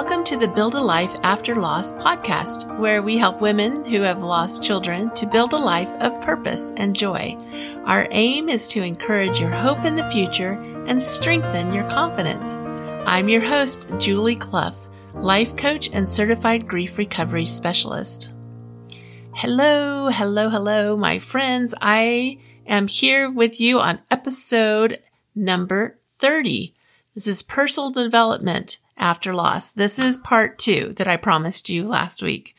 Welcome to the Build a Life After Loss podcast, where we help women who have lost children to build a life of purpose and joy. Our aim is to encourage your hope in the future and strengthen your confidence. I'm your host, Julie Clough, life coach and certified grief recovery specialist. Hello, hello, hello, my friends. I am here with you on episode number 30. This is personal development after loss. This is part two that I promised you last week.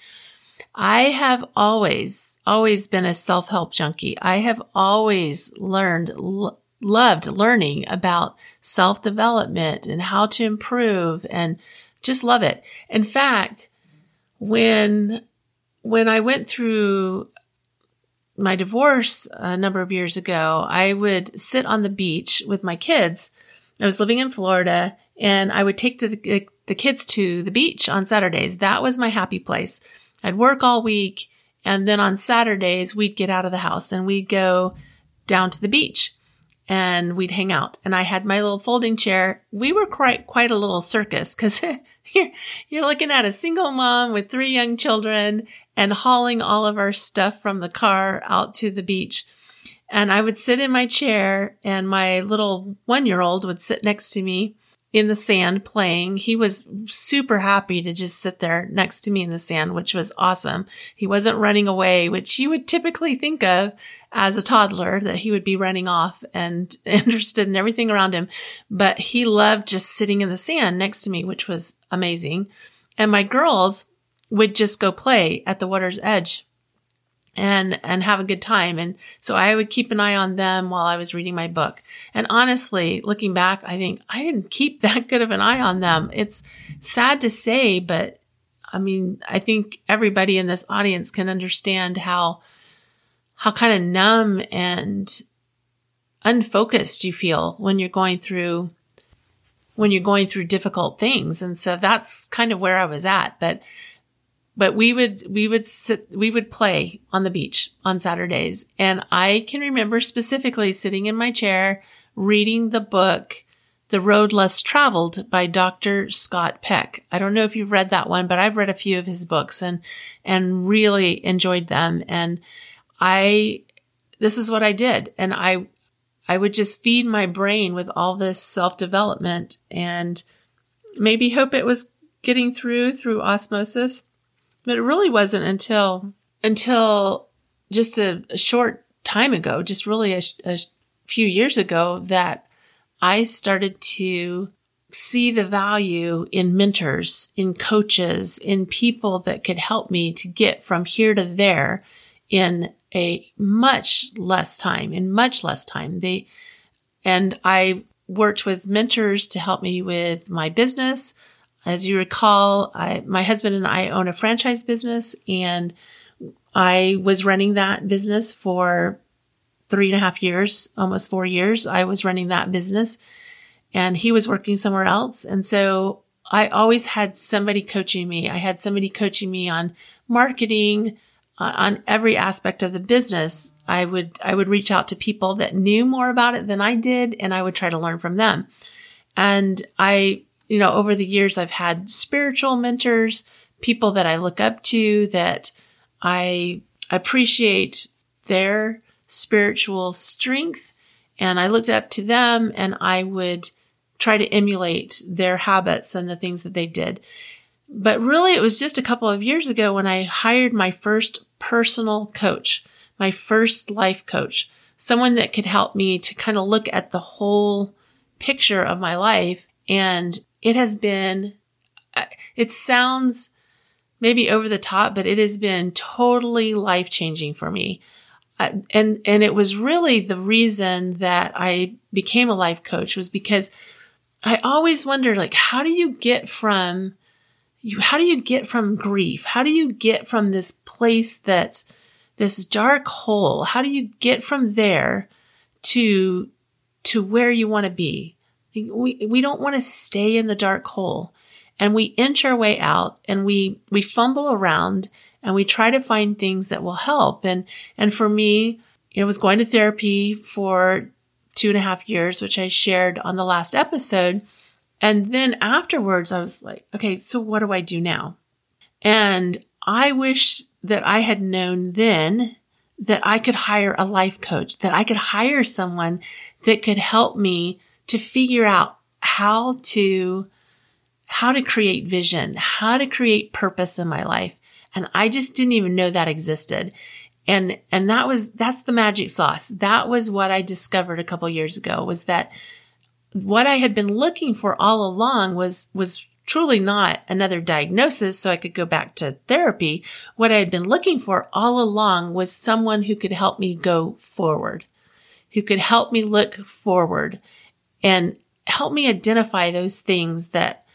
I have always, always been a self-help junkie. I have always learned, l- loved learning about self-development and how to improve and just love it. In fact, when, when I went through my divorce a number of years ago, I would sit on the beach with my kids. I was living in Florida and I would take the, the kids to the beach on Saturdays. That was my happy place. I'd work all week. And then on Saturdays, we'd get out of the house and we'd go down to the beach and we'd hang out. And I had my little folding chair. We were quite, quite a little circus because you're, you're looking at a single mom with three young children and hauling all of our stuff from the car out to the beach. And I would sit in my chair and my little one year old would sit next to me in the sand playing. He was super happy to just sit there next to me in the sand, which was awesome. He wasn't running away, which you would typically think of as a toddler that he would be running off and interested in everything around him. But he loved just sitting in the sand next to me, which was amazing. And my girls would just go play at the water's edge and and have a good time. And so i would keep an eye on them while i was reading my book. And honestly looking back i think i didn't keep that good of an eye on them. It's sad to say but i mean i think everybody in this audience can understand how how kind of numb and unfocused you feel when you're going through when you're going through difficult things. And so that's kind of where i was at. But but we would, we would sit, we would play on the beach on Saturdays. And I can remember specifically sitting in my chair reading the book, The Road Less Traveled by Dr. Scott Peck. I don't know if you've read that one, but I've read a few of his books and, and really enjoyed them. And I, this is what I did. And I, I would just feed my brain with all this self development and maybe hope it was getting through through osmosis. But it really wasn't until, until just a, a short time ago, just really a, a few years ago that I started to see the value in mentors, in coaches, in people that could help me to get from here to there in a much less time, in much less time. They, and I worked with mentors to help me with my business, as you recall, I, my husband and I own a franchise business and I was running that business for three and a half years, almost four years. I was running that business and he was working somewhere else. And so I always had somebody coaching me. I had somebody coaching me on marketing, uh, on every aspect of the business. I would, I would reach out to people that knew more about it than I did and I would try to learn from them. And I you know, over the years, I've had spiritual mentors, people that I look up to that I appreciate their spiritual strength. And I looked up to them and I would try to emulate their habits and the things that they did. But really, it was just a couple of years ago when I hired my first personal coach, my first life coach, someone that could help me to kind of look at the whole picture of my life and it has been, uh, it sounds maybe over the top, but it has been totally life changing for me. Uh, and, and it was really the reason that I became a life coach was because I always wondered, like, how do you get from you, how do you get from grief? How do you get from this place that's this dark hole? How do you get from there to, to where you want to be? We, we don't want to stay in the dark hole and we inch our way out and we, we fumble around and we try to find things that will help. And, and for me, I was going to therapy for two and a half years, which I shared on the last episode. And then afterwards, I was like, okay, so what do I do now? And I wish that I had known then that I could hire a life coach, that I could hire someone that could help me to figure out how to, how to create vision, how to create purpose in my life. And I just didn't even know that existed. And, and that was, that's the magic sauce. That was what I discovered a couple years ago was that what I had been looking for all along was, was truly not another diagnosis so I could go back to therapy. What I had been looking for all along was someone who could help me go forward, who could help me look forward and help me identify those things that,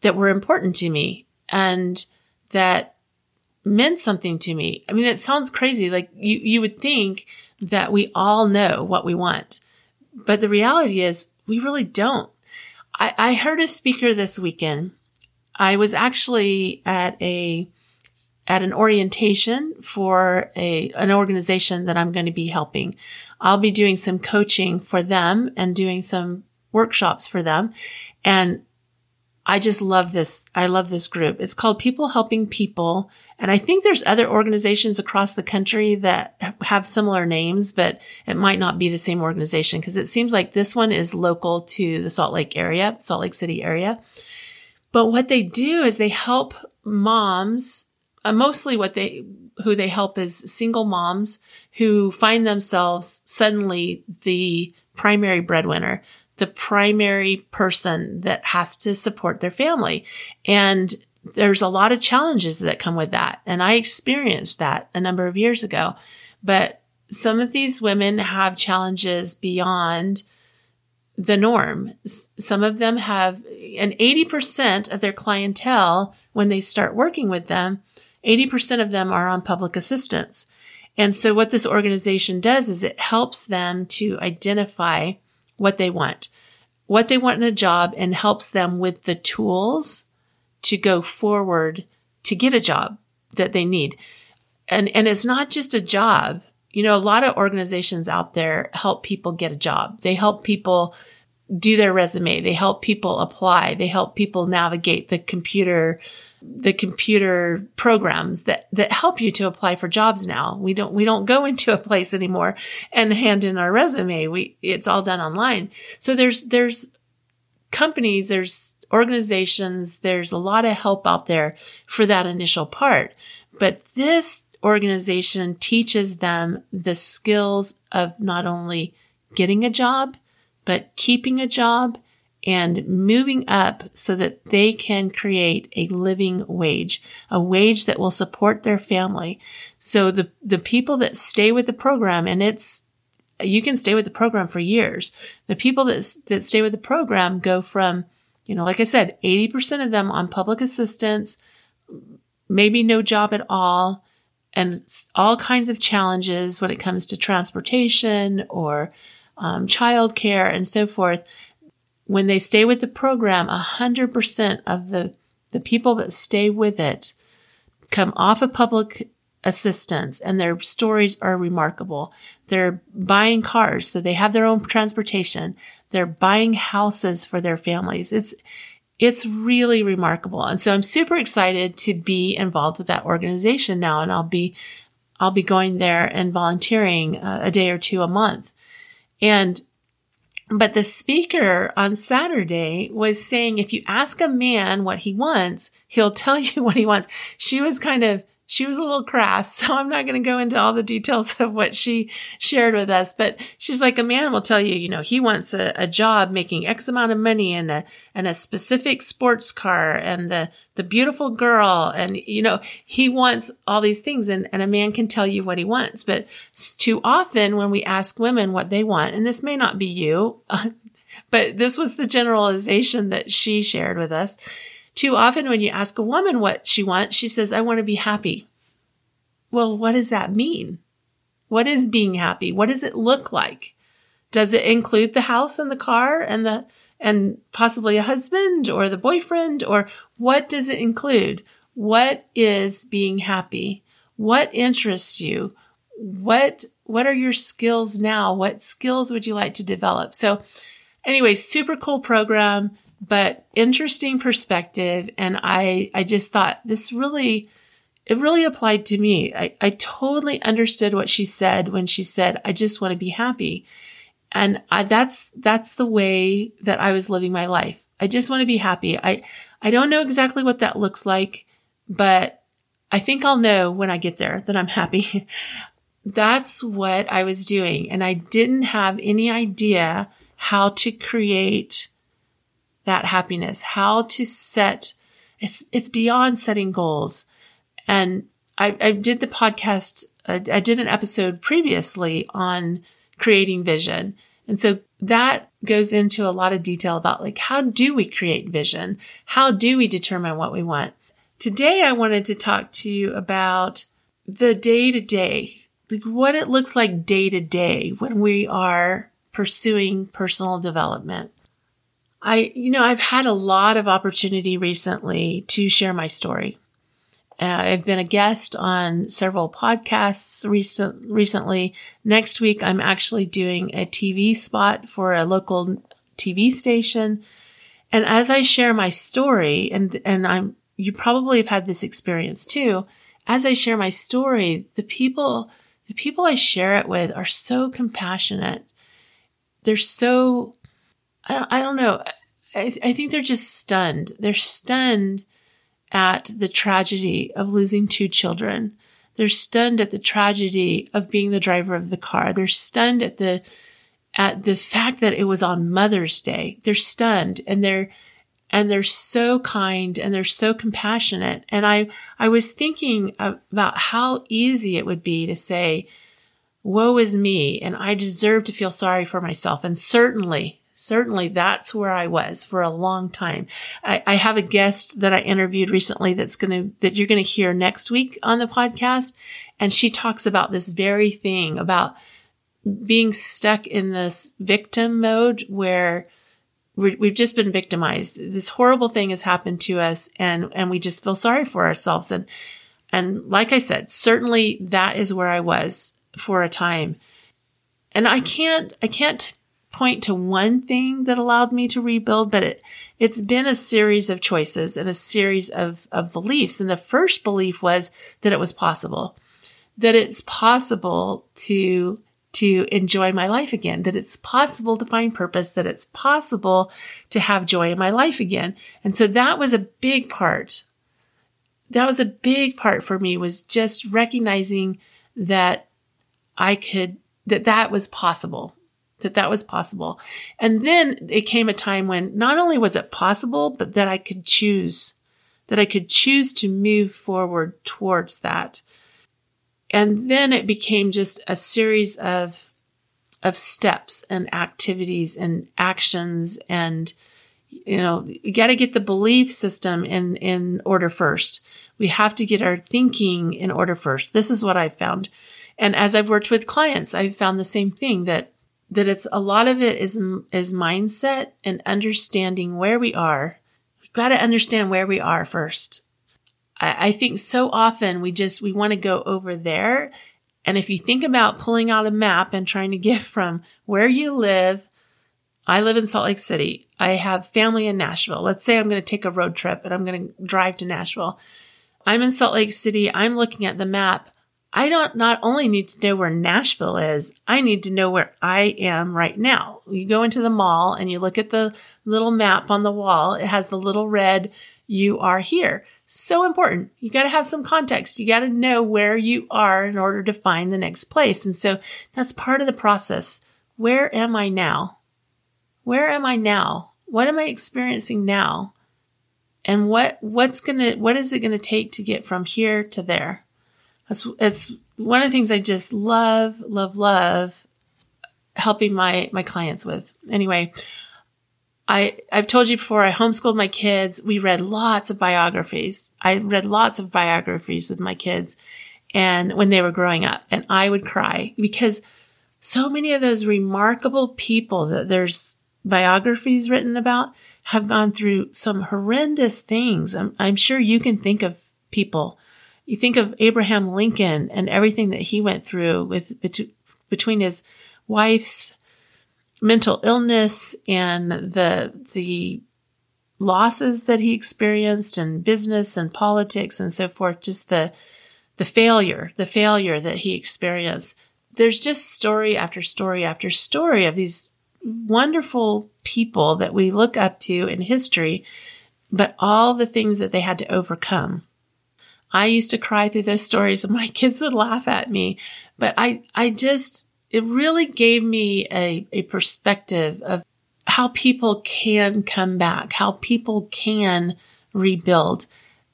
that were important to me and that meant something to me. I mean, it sounds crazy. Like you, you would think that we all know what we want, but the reality is we really don't. I, I heard a speaker this weekend. I was actually at a at an orientation for a an organization that I'm going to be helping. I'll be doing some coaching for them and doing some workshops for them. And I just love this. I love this group. It's called People Helping People. And I think there's other organizations across the country that have similar names, but it might not be the same organization because it seems like this one is local to the Salt Lake area, Salt Lake City area. But what they do is they help moms, uh, mostly what they, who they help is single moms who find themselves suddenly the primary breadwinner the primary person that has to support their family. And there's a lot of challenges that come with that. And I experienced that a number of years ago. But some of these women have challenges beyond the norm. Some of them have, and 80% of their clientele, when they start working with them, 80% of them are on public assistance. And so what this organization does is it helps them to identify what they want, what they want in a job and helps them with the tools to go forward to get a job that they need. And, and it's not just a job. You know, a lot of organizations out there help people get a job. They help people do their resume. They help people apply. They help people navigate the computer the computer programs that, that help you to apply for jobs now. We don't, we don't go into a place anymore and hand in our resume. We, it's all done online. So there's, there's companies, there's organizations, there's a lot of help out there for that initial part. But this organization teaches them the skills of not only getting a job, but keeping a job and moving up so that they can create a living wage, a wage that will support their family. So the, the people that stay with the program and it's, you can stay with the program for years. The people that, that stay with the program go from, you know, like I said, 80% of them on public assistance, maybe no job at all, and all kinds of challenges when it comes to transportation or um, childcare and so forth when they stay with the program, 100% of the, the people that stay with it come off of public assistance and their stories are remarkable. They're buying cars, so they have their own transportation. They're buying houses for their families. It's, it's really remarkable. And so I'm super excited to be involved with that organization now. And I'll be, I'll be going there and volunteering uh, a day or two a month. And but the speaker on Saturday was saying if you ask a man what he wants, he'll tell you what he wants. She was kind of, she was a little crass, so I'm not going to go into all the details of what she shared with us, but she's like, a man will tell you, you know, he wants a, a job making X amount of money and a, and a specific sports car and the, the beautiful girl. And, you know, he wants all these things and, and a man can tell you what he wants. But too often when we ask women what they want, and this may not be you, but this was the generalization that she shared with us too often when you ask a woman what she wants, she says, I want to be happy. Well, what does that mean? What is being happy? What does it look like? Does it include the house and the car and the, and possibly a husband or the boyfriend or what does it include? What is being happy? What interests you? What, what are your skills now? What skills would you like to develop? So anyway, super cool program but interesting perspective. And I, I just thought this really, it really applied to me. I, I totally understood what she said when she said, I just want to be happy. And I, that's, that's the way that I was living my life. I just want to be happy. I, I don't know exactly what that looks like, but I think I'll know when I get there that I'm happy. that's what I was doing. And I didn't have any idea how to create that happiness, how to set, it's, it's beyond setting goals. And I, I did the podcast, uh, I did an episode previously on creating vision. And so that goes into a lot of detail about like, how do we create vision? How do we determine what we want? Today, I wanted to talk to you about the day to day, like what it looks like day to day when we are pursuing personal development. I, you know, I've had a lot of opportunity recently to share my story. Uh, I've been a guest on several podcasts recent, recently. Next week, I'm actually doing a TV spot for a local TV station. And as I share my story, and, and I'm, you probably have had this experience too. As I share my story, the people, the people I share it with are so compassionate. They're so, I don't, I don't know. I, I think they're just stunned. They're stunned at the tragedy of losing two children. They're stunned at the tragedy of being the driver of the car. They're stunned at the, at the fact that it was on Mother's Day. They're stunned and they're, and they're so kind and they're so compassionate. And I, I was thinking about how easy it would be to say, woe is me and I deserve to feel sorry for myself. And certainly Certainly that's where I was for a long time. I, I have a guest that I interviewed recently that's going to, that you're going to hear next week on the podcast. And she talks about this very thing about being stuck in this victim mode where we have just been victimized. This horrible thing has happened to us and, and we just feel sorry for ourselves. And, and like I said, certainly that is where I was for a time. And I can't, I can't point to one thing that allowed me to rebuild, but it, it's been a series of choices and a series of, of beliefs. And the first belief was that it was possible, that it's possible to, to enjoy my life again, that it's possible to find purpose, that it's possible to have joy in my life again. And so that was a big part. That was a big part for me was just recognizing that I could, that that was possible that that was possible. And then it came a time when not only was it possible, but that I could choose, that I could choose to move forward towards that. And then it became just a series of, of steps and activities and actions and, you know, you got to get the belief system in, in order first. We have to get our thinking in order first. This is what I've found. And as I've worked with clients, I've found the same thing that that it's a lot of it is is mindset and understanding where we are. We've got to understand where we are first. I, I think so often we just we want to go over there. And if you think about pulling out a map and trying to get from where you live, I live in Salt Lake City. I have family in Nashville. Let's say I'm going to take a road trip and I'm going to drive to Nashville. I'm in Salt Lake City. I'm looking at the map. I don't not only need to know where Nashville is, I need to know where I am right now. You go into the mall and you look at the little map on the wall. It has the little red, you are here. So important. You got to have some context. You got to know where you are in order to find the next place. And so that's part of the process. Where am I now? Where am I now? What am I experiencing now? And what, what's gonna, what is it gonna take to get from here to there? It's, it's one of the things I just love, love, love helping my, my clients with. Anyway, I, I've told you before, I homeschooled my kids. We read lots of biographies. I read lots of biographies with my kids and when they were growing up and I would cry because so many of those remarkable people that there's biographies written about have gone through some horrendous things. I'm, I'm sure you can think of people you think of Abraham Lincoln and everything that he went through with between his wife's mental illness and the the losses that he experienced in business and politics and so forth, just the, the failure, the failure that he experienced. There's just story after story after story of these wonderful people that we look up to in history, but all the things that they had to overcome. I used to cry through those stories and my kids would laugh at me, but I, I just, it really gave me a, a perspective of how people can come back, how people can rebuild.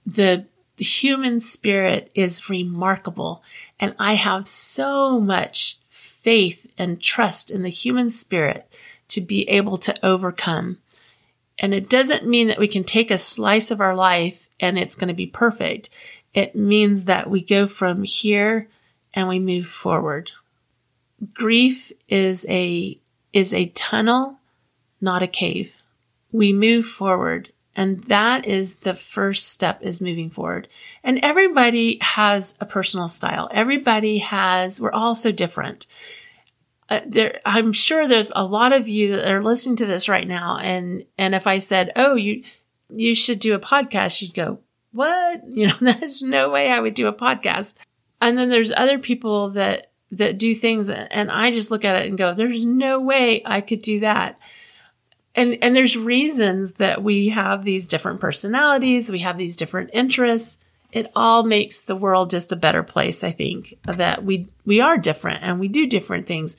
The human spirit is remarkable. And I have so much faith and trust in the human spirit to be able to overcome. And it doesn't mean that we can take a slice of our life and it's going to be perfect. It means that we go from here and we move forward. Grief is a, is a tunnel, not a cave. We move forward and that is the first step is moving forward. And everybody has a personal style. Everybody has, we're all so different. Uh, there, I'm sure there's a lot of you that are listening to this right now. And, and if I said, Oh, you, you should do a podcast, you'd go, what? You know, there's no way I would do a podcast. And then there's other people that, that do things and I just look at it and go, there's no way I could do that and and there's reasons that we have these different personalities we have these different interests it all makes the world just a better place i think that we we are different and we do different things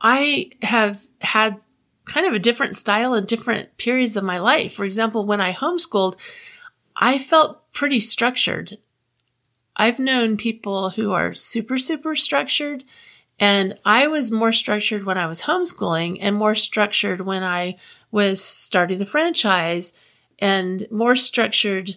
i have had kind of a different style in different periods of my life for example when i homeschooled i felt pretty structured i've known people who are super super structured and I was more structured when I was homeschooling and more structured when I was starting the franchise and more structured.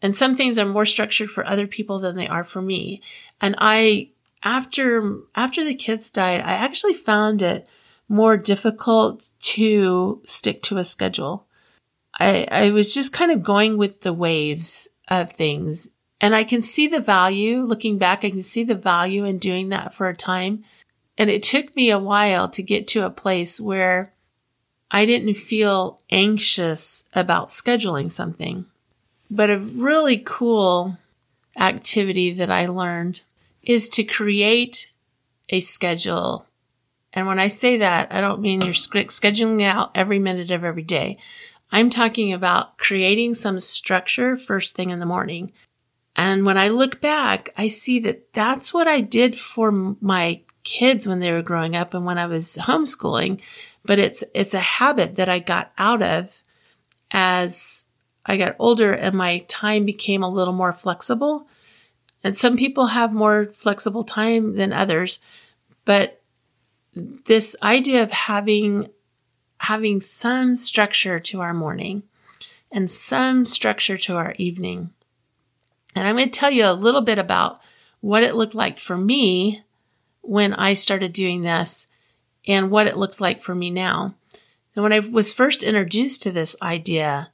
And some things are more structured for other people than they are for me. And I, after, after the kids died, I actually found it more difficult to stick to a schedule. I, I was just kind of going with the waves of things. And I can see the value looking back. I can see the value in doing that for a time. And it took me a while to get to a place where I didn't feel anxious about scheduling something. But a really cool activity that I learned is to create a schedule. And when I say that, I don't mean you're scheduling out every minute of every day. I'm talking about creating some structure first thing in the morning. And when I look back, I see that that's what I did for my kids when they were growing up and when I was homeschooling but it's, it's a habit that I got out of as I got older and my time became a little more flexible. And some people have more flexible time than others, but this idea of having, having some structure to our morning and some structure to our evening. And I'm going to tell you a little bit about what it looked like for me when I started doing this and what it looks like for me now. And when I was first introduced to this idea,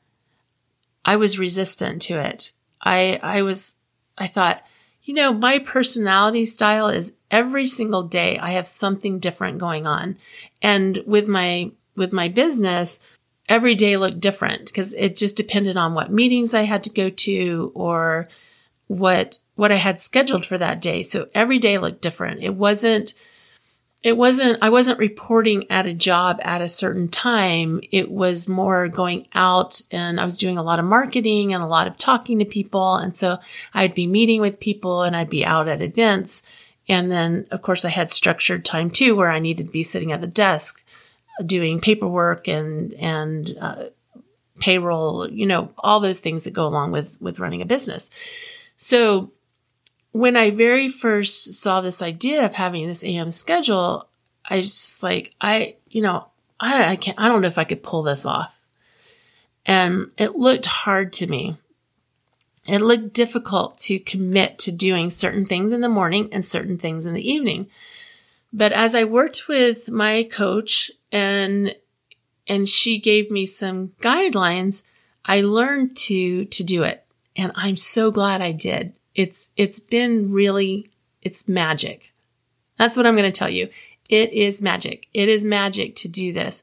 I was resistant to it. I, I was, I thought, you know, my personality style is every single day I have something different going on. And with my, with my business, every day looked different because it just depended on what meetings I had to go to or what, what I had scheduled for that day. So every day looked different. It wasn't, it wasn't, I wasn't reporting at a job at a certain time. It was more going out and I was doing a lot of marketing and a lot of talking to people. And so I'd be meeting with people and I'd be out at events. And then, of course, I had structured time too, where I needed to be sitting at the desk doing paperwork and, and, uh, payroll, you know, all those things that go along with, with running a business. So when I very first saw this idea of having this AM schedule, I was just like, I, you know, I, I can't, I don't know if I could pull this off. And it looked hard to me. It looked difficult to commit to doing certain things in the morning and certain things in the evening. But as I worked with my coach and, and she gave me some guidelines, I learned to, to do it. And I'm so glad I did it's, it's been really, it's magic. That's what I'm going to tell you. It is magic. It is magic to do this.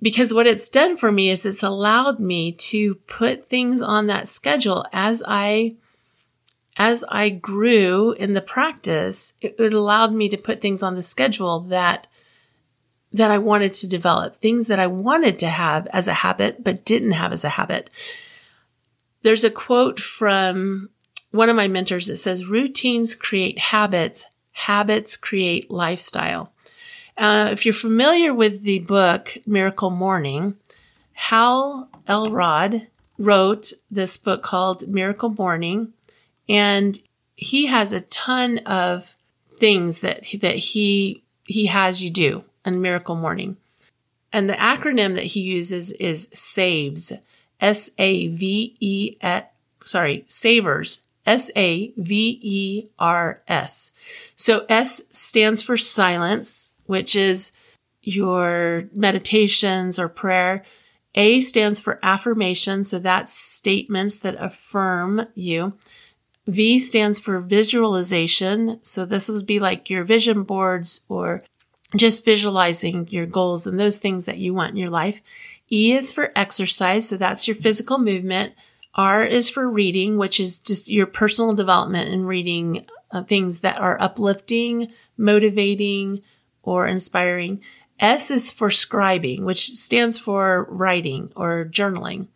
because what it's done for me is it's allowed me to put things on that schedule as I as I grew in the practice, it, it allowed me to put things on the schedule that that I wanted to develop, things that I wanted to have as a habit, but didn't have as a habit. There's a quote from one of my mentors that says, routines create habits, habits create lifestyle. Uh, if you're familiar with the book Miracle Morning, Hal Elrod wrote this book called Miracle Morning, and he has a ton of things that that he he has you do on Miracle Morning. And the acronym that he uses is SAVES, S A V E sorry, SAVERS, S A V E R S. So S stands for silence, which is your meditations or prayer. A stands for affirmation. So that's statements that affirm you. V stands for visualization. So this would be like your vision boards or just visualizing your goals and those things that you want in your life. E is for exercise. So that's your physical movement. R is for reading, which is just your personal development and reading uh, things that are uplifting, motivating, or inspiring. S is for scribing, which stands for writing or journaling.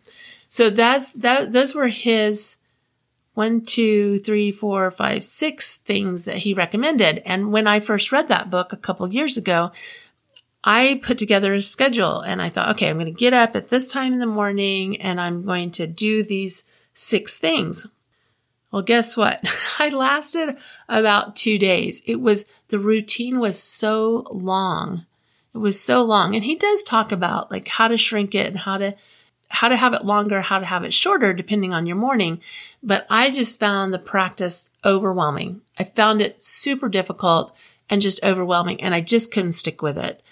So that's that. Those were his one, two, three, four, five, six things that he recommended. And when I first read that book a couple years ago, I put together a schedule and I thought, okay, I'm going to get up at this time in the morning and I'm going to do these six things. Well, guess what? I lasted about two days. It was, the routine was so long. It was so long. And he does talk about like how to shrink it and how to how to have it longer, how to have it shorter, depending on your morning. But I just found the practice overwhelming. I found it super difficult and just overwhelming, and I just couldn't stick with it.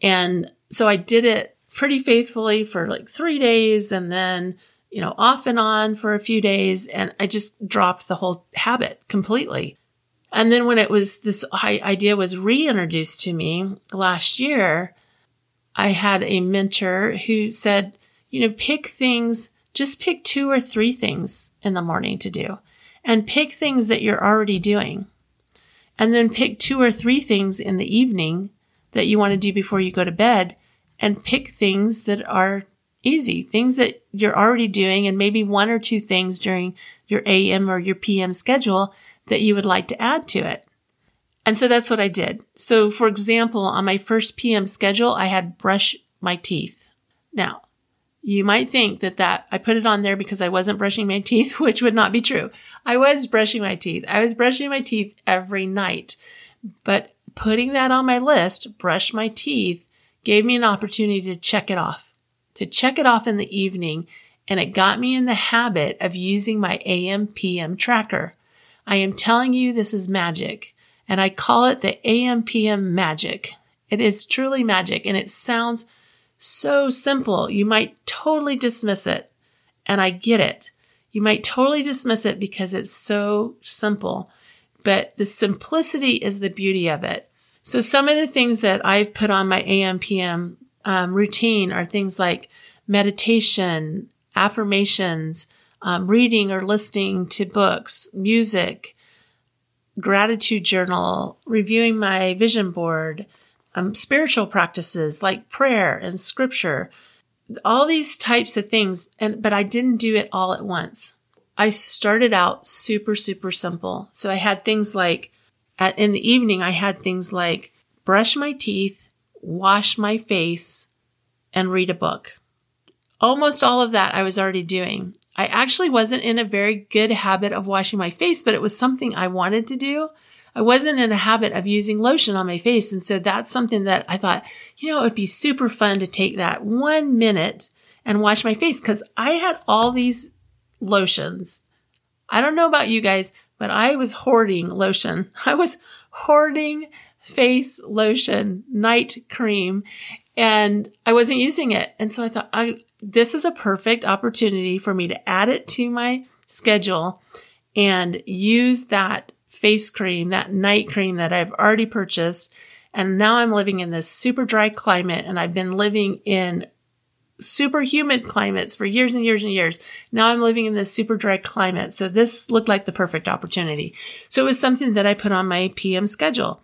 And so I did it pretty faithfully for like three days and then, you know, off and on for a few days. And I just dropped the whole habit completely. And then when it was this idea was reintroduced to me last year, I had a mentor who said, you know, pick things, just pick two or three things in the morning to do and pick things that you're already doing. And then pick two or three things in the evening that you want to do before you go to bed and pick things that are easy, things that you're already doing and maybe one or two things during your AM or your PM schedule that you would like to add to it. And so that's what I did. So for example, on my first PM schedule, I had brush my teeth. Now, you might think that that I put it on there because I wasn't brushing my teeth, which would not be true. I was brushing my teeth. I was brushing my teeth every night. But putting that on my list, brush my teeth, gave me an opportunity to check it off, to check it off in the evening. And it got me in the habit of using my AM PM tracker. I am telling you this is magic and I call it the AM PM magic. It is truly magic and it sounds so simple. You might totally dismiss it. And I get it. You might totally dismiss it because it's so simple, but the simplicity is the beauty of it. So some of the things that I've put on my AM PM um, routine are things like meditation, affirmations, um, reading or listening to books, music, gratitude journal, reviewing my vision board, um, spiritual practices like prayer and scripture, all these types of things. And, but I didn't do it all at once. I started out super, super simple. So I had things like at, in the evening, I had things like brush my teeth, wash my face, and read a book. Almost all of that I was already doing. I actually wasn't in a very good habit of washing my face, but it was something I wanted to do. I wasn't in a habit of using lotion on my face. And so that's something that I thought, you know, it would be super fun to take that one minute and wash my face because I had all these lotions. I don't know about you guys, but I was hoarding lotion. I was hoarding face lotion, night cream, and I wasn't using it. And so I thought, I, this is a perfect opportunity for me to add it to my schedule and use that face cream, that night cream that I've already purchased And now I'm living in this super dry climate and I've been living in super humid climates for years and years and years. Now I'm living in this super dry climate. So this looked like the perfect opportunity. So it was something that I put on my PM schedule.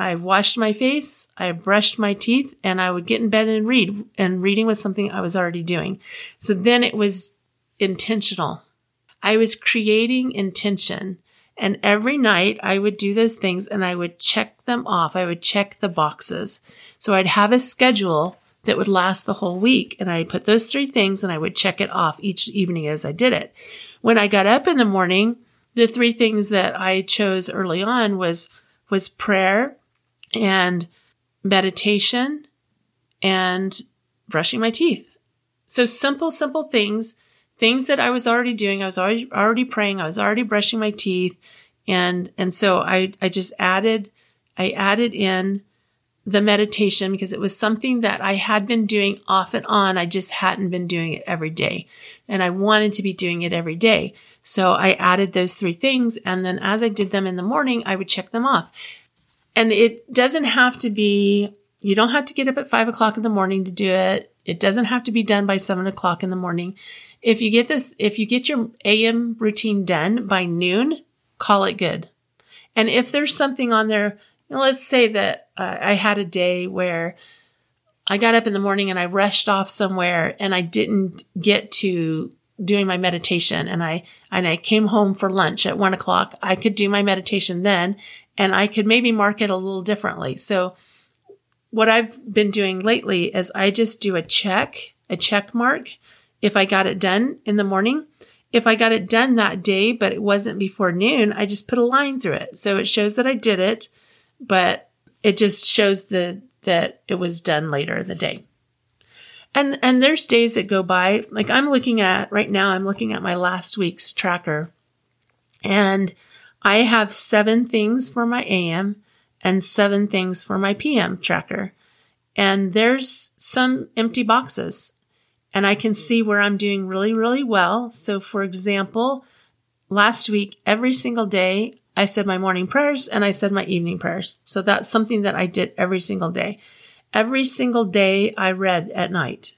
I washed my face, I brushed my teeth, and I would get in bed and read. And reading was something I was already doing. So then it was intentional. I was creating intention. And every night I would do those things and I would check them off. I would check the boxes. So I'd have a schedule that would last the whole week. And I put those three things and I would check it off each evening as I did it. When I got up in the morning, the three things that I chose early on was, was prayer and meditation and brushing my teeth. So simple, simple things, things that I was already doing. I was already, already praying. I was already brushing my teeth. And, and so I, I just added, I added in the meditation because it was something that I had been doing off and on. I just hadn't been doing it every day and I wanted to be doing it every day. So I added those three things. And then as I did them in the morning, I would check them off. And it doesn't have to be, you don't have to get up at five o'clock in the morning to do it. It doesn't have to be done by seven o'clock in the morning. If you get this, if you get your AM routine done by noon, call it good. And if there's something on there, let's say that uh, I had a day where I got up in the morning and I rushed off somewhere and I didn't get to doing my meditation and I, and I came home for lunch at one o'clock. I could do my meditation then and I could maybe mark it a little differently. So what I've been doing lately is I just do a check, a check mark if I got it done in the morning. If I got it done that day, but it wasn't before noon, I just put a line through it. So it shows that I did it but it just shows the that it was done later in the day. And and there's days that go by. Like I'm looking at right now, I'm looking at my last week's tracker. And I have seven things for my AM and seven things for my PM tracker. And there's some empty boxes and I can see where I'm doing really, really well. So for example, last week, every single day, I said my morning prayers and I said my evening prayers. So that's something that I did every single day. Every single day I read at night.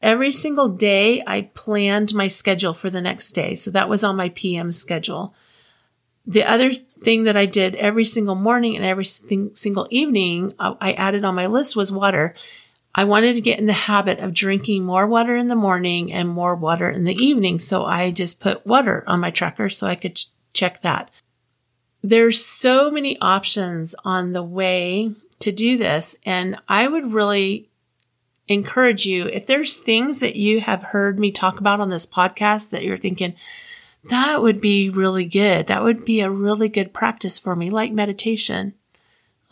Every single day I planned my schedule for the next day. So that was on my PM schedule. The other thing that I did every single morning and every single evening uh, I added on my list was water. I wanted to get in the habit of drinking more water in the morning and more water in the evening. So I just put water on my tracker so I could ch- check that. There's so many options on the way to do this. And I would really encourage you, if there's things that you have heard me talk about on this podcast that you're thinking, that would be really good. That would be a really good practice for me, like meditation.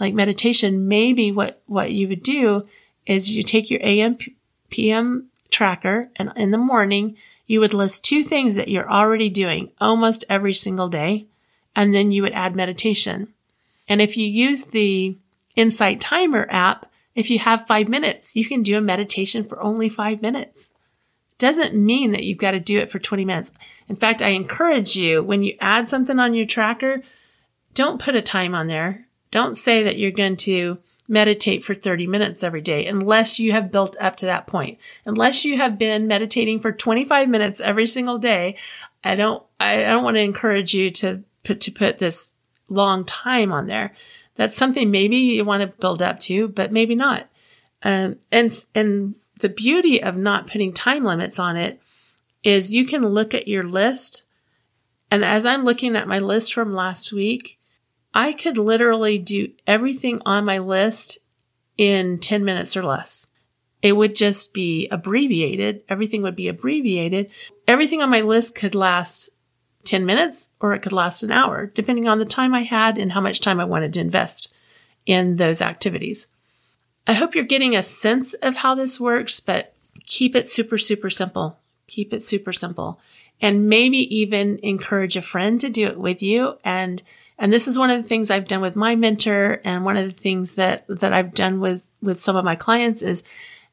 Like meditation, maybe what, what you would do is you take your AM, PM tracker and in the morning, you would list two things that you're already doing almost every single day and then you would add meditation. And if you use the Insight Timer app, if you have five minutes, you can do a meditation for only five minutes. Doesn't mean that you've got to do it for 20 minutes. In fact, I encourage you when you add something on your tracker, don't put a time on there. Don't say that you're going to meditate for 30 minutes every day unless you have built up to that point. Unless you have been meditating for 25 minutes every single day, I don't, I don't want to encourage you to put, to put this long time on there. That's something maybe you want to build up to, but maybe not. Um, and, and the beauty of not putting time limits on it is you can look at your list. And as I'm looking at my list from last week, I could literally do everything on my list in 10 minutes or less. It would just be abbreviated. Everything would be abbreviated. Everything on my list could last 10 minutes or it could last an hour, depending on the time I had and how much time I wanted to invest in those activities. I hope you're getting a sense of how this works, but keep it super, super simple. Keep it super simple and maybe even encourage a friend to do it with you. And, and this is one of the things I've done with my mentor. And one of the things that, that I've done with, with some of my clients is,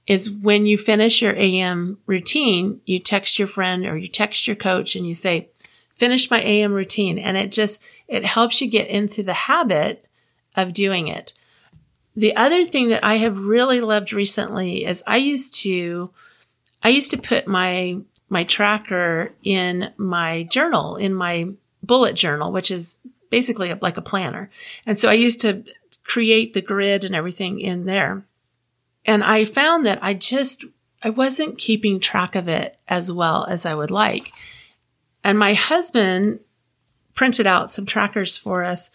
is when you finish your AM routine, you text your friend or you text your coach and you say, finish my AM routine. And it just, it helps you get into the habit of doing it. The other thing that I have really loved recently is I used to, I used to put my, my tracker in my journal, in my bullet journal, which is basically like a planner. And so I used to create the grid and everything in there. And I found that I just, I wasn't keeping track of it as well as I would like. And my husband printed out some trackers for us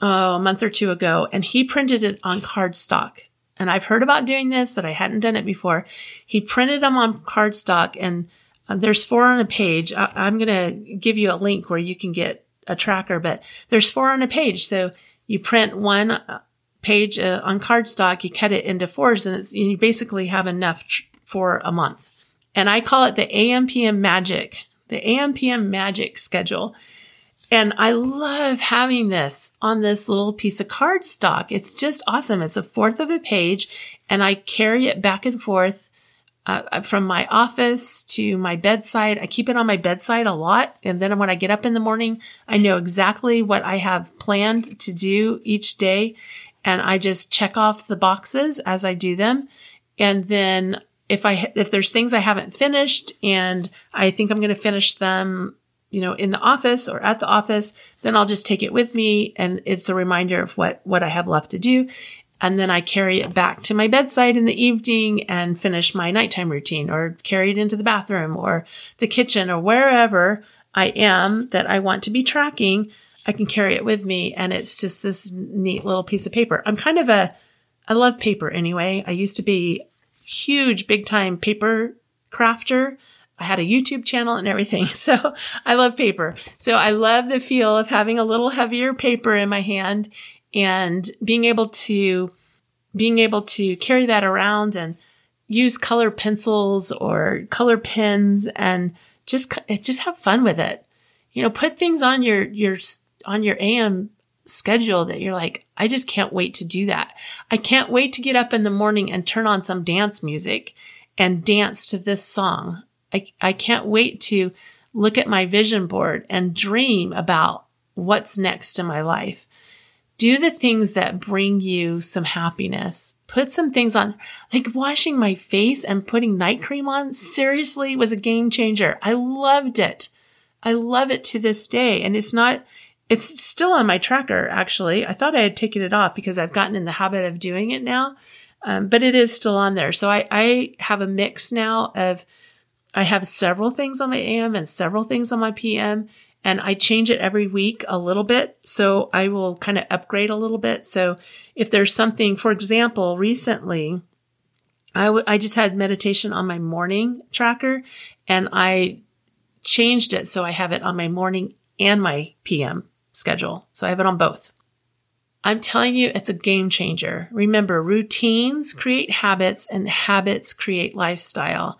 oh, a month or two ago, and he printed it on cardstock. And I've heard about doing this, but I hadn't done it before. He printed them on cardstock, and uh, there's four on a page. I'm going to give you a link where you can get a tracker, but there's four on a page. So you print one uh, page uh, on cardstock, you cut it into fours, and it's you basically have enough tr- for a month. And I call it the AMPM magic, the AMPM magic schedule. And I love having this on this little piece of cardstock. It's just awesome. It's a fourth of a page and I carry it back and forth uh, from my office to my bedside. I keep it on my bedside a lot. And then when I get up in the morning, I know exactly what I have planned to do each day. And I just check off the boxes as I do them. And then if I, if there's things I haven't finished and I think I'm going to finish them you know, in the office or at the office, then I'll just take it with me and it's a reminder of what, what I have left to do. And then I carry it back to my bedside in the evening and finish my nighttime routine or carry it into the bathroom or the kitchen or wherever I am that I want to be tracking. I can carry it with me and it's just this neat little piece of paper. I'm kind of a, I love paper anyway. I used to be huge, big time paper crafter. I had a YouTube channel and everything. So I love paper. So I love the feel of having a little heavier paper in my hand and being able to, being able to carry that around and use color pencils or color pens and just, eh, just have fun with it. You know, put things on your, your, on your AM schedule that you're like, I just can't wait to do that. I can't wait to get up in the morning and turn on some dance music and dance to this song. I, I can't wait to look at my vision board and dream about what's next in my life. Do the things that bring you some happiness. Put some things on, like washing my face and putting night cream on seriously was a game changer. I loved it. I love it to this day. And it's not, it's still on my tracker, actually. I thought I had taken it off because I've gotten in the habit of doing it now. Um, but it is still on there. So I, I have a mix now of I have several things on my AM and several things on my PM and I change it every week a little bit. So I will kind of upgrade a little bit. So if there's something, for example, recently, I, w- I just had meditation on my morning tracker and I changed it. So I have it on my morning and my PM schedule. So I have it on both. I'm telling you, it's a game changer. Remember, routines create habits and habits create lifestyle.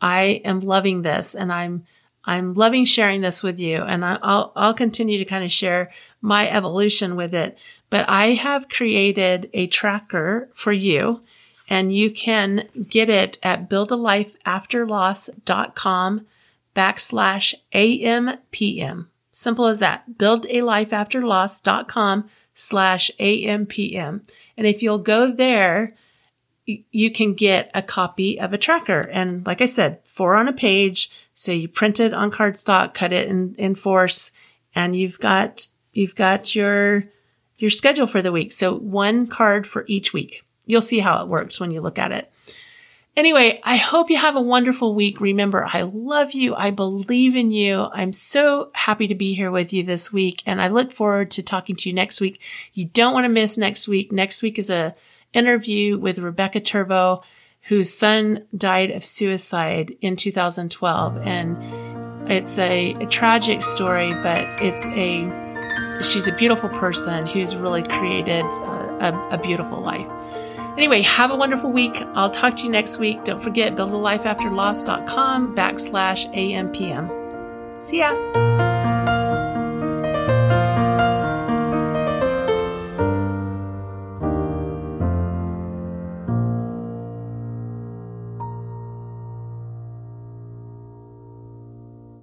I am loving this and I'm, I'm loving sharing this with you and I'll, I'll continue to kind of share my evolution with it. But I have created a tracker for you and you can get it at buildalifeafterloss.com backslash AMPM. Simple as that. Buildalifeafterloss.com slash AMPM. And if you'll go there, you can get a copy of a tracker. And like I said, four on a page. So you print it on cardstock, cut it in, in force, and you've got, you've got your, your schedule for the week. So one card for each week. You'll see how it works when you look at it. Anyway, I hope you have a wonderful week. Remember, I love you. I believe in you. I'm so happy to be here with you this week. And I look forward to talking to you next week. You don't want to miss next week. Next week is a interview with Rebecca Turvo, whose son died of suicide in 2012. And it's a, a tragic story, but it's a, she's a beautiful person who's really created a, a, a beautiful life. Anyway, have a wonderful week. I'll talk to you next week. Don't forget buildalifeafterloss.com backslash AMPM. See ya.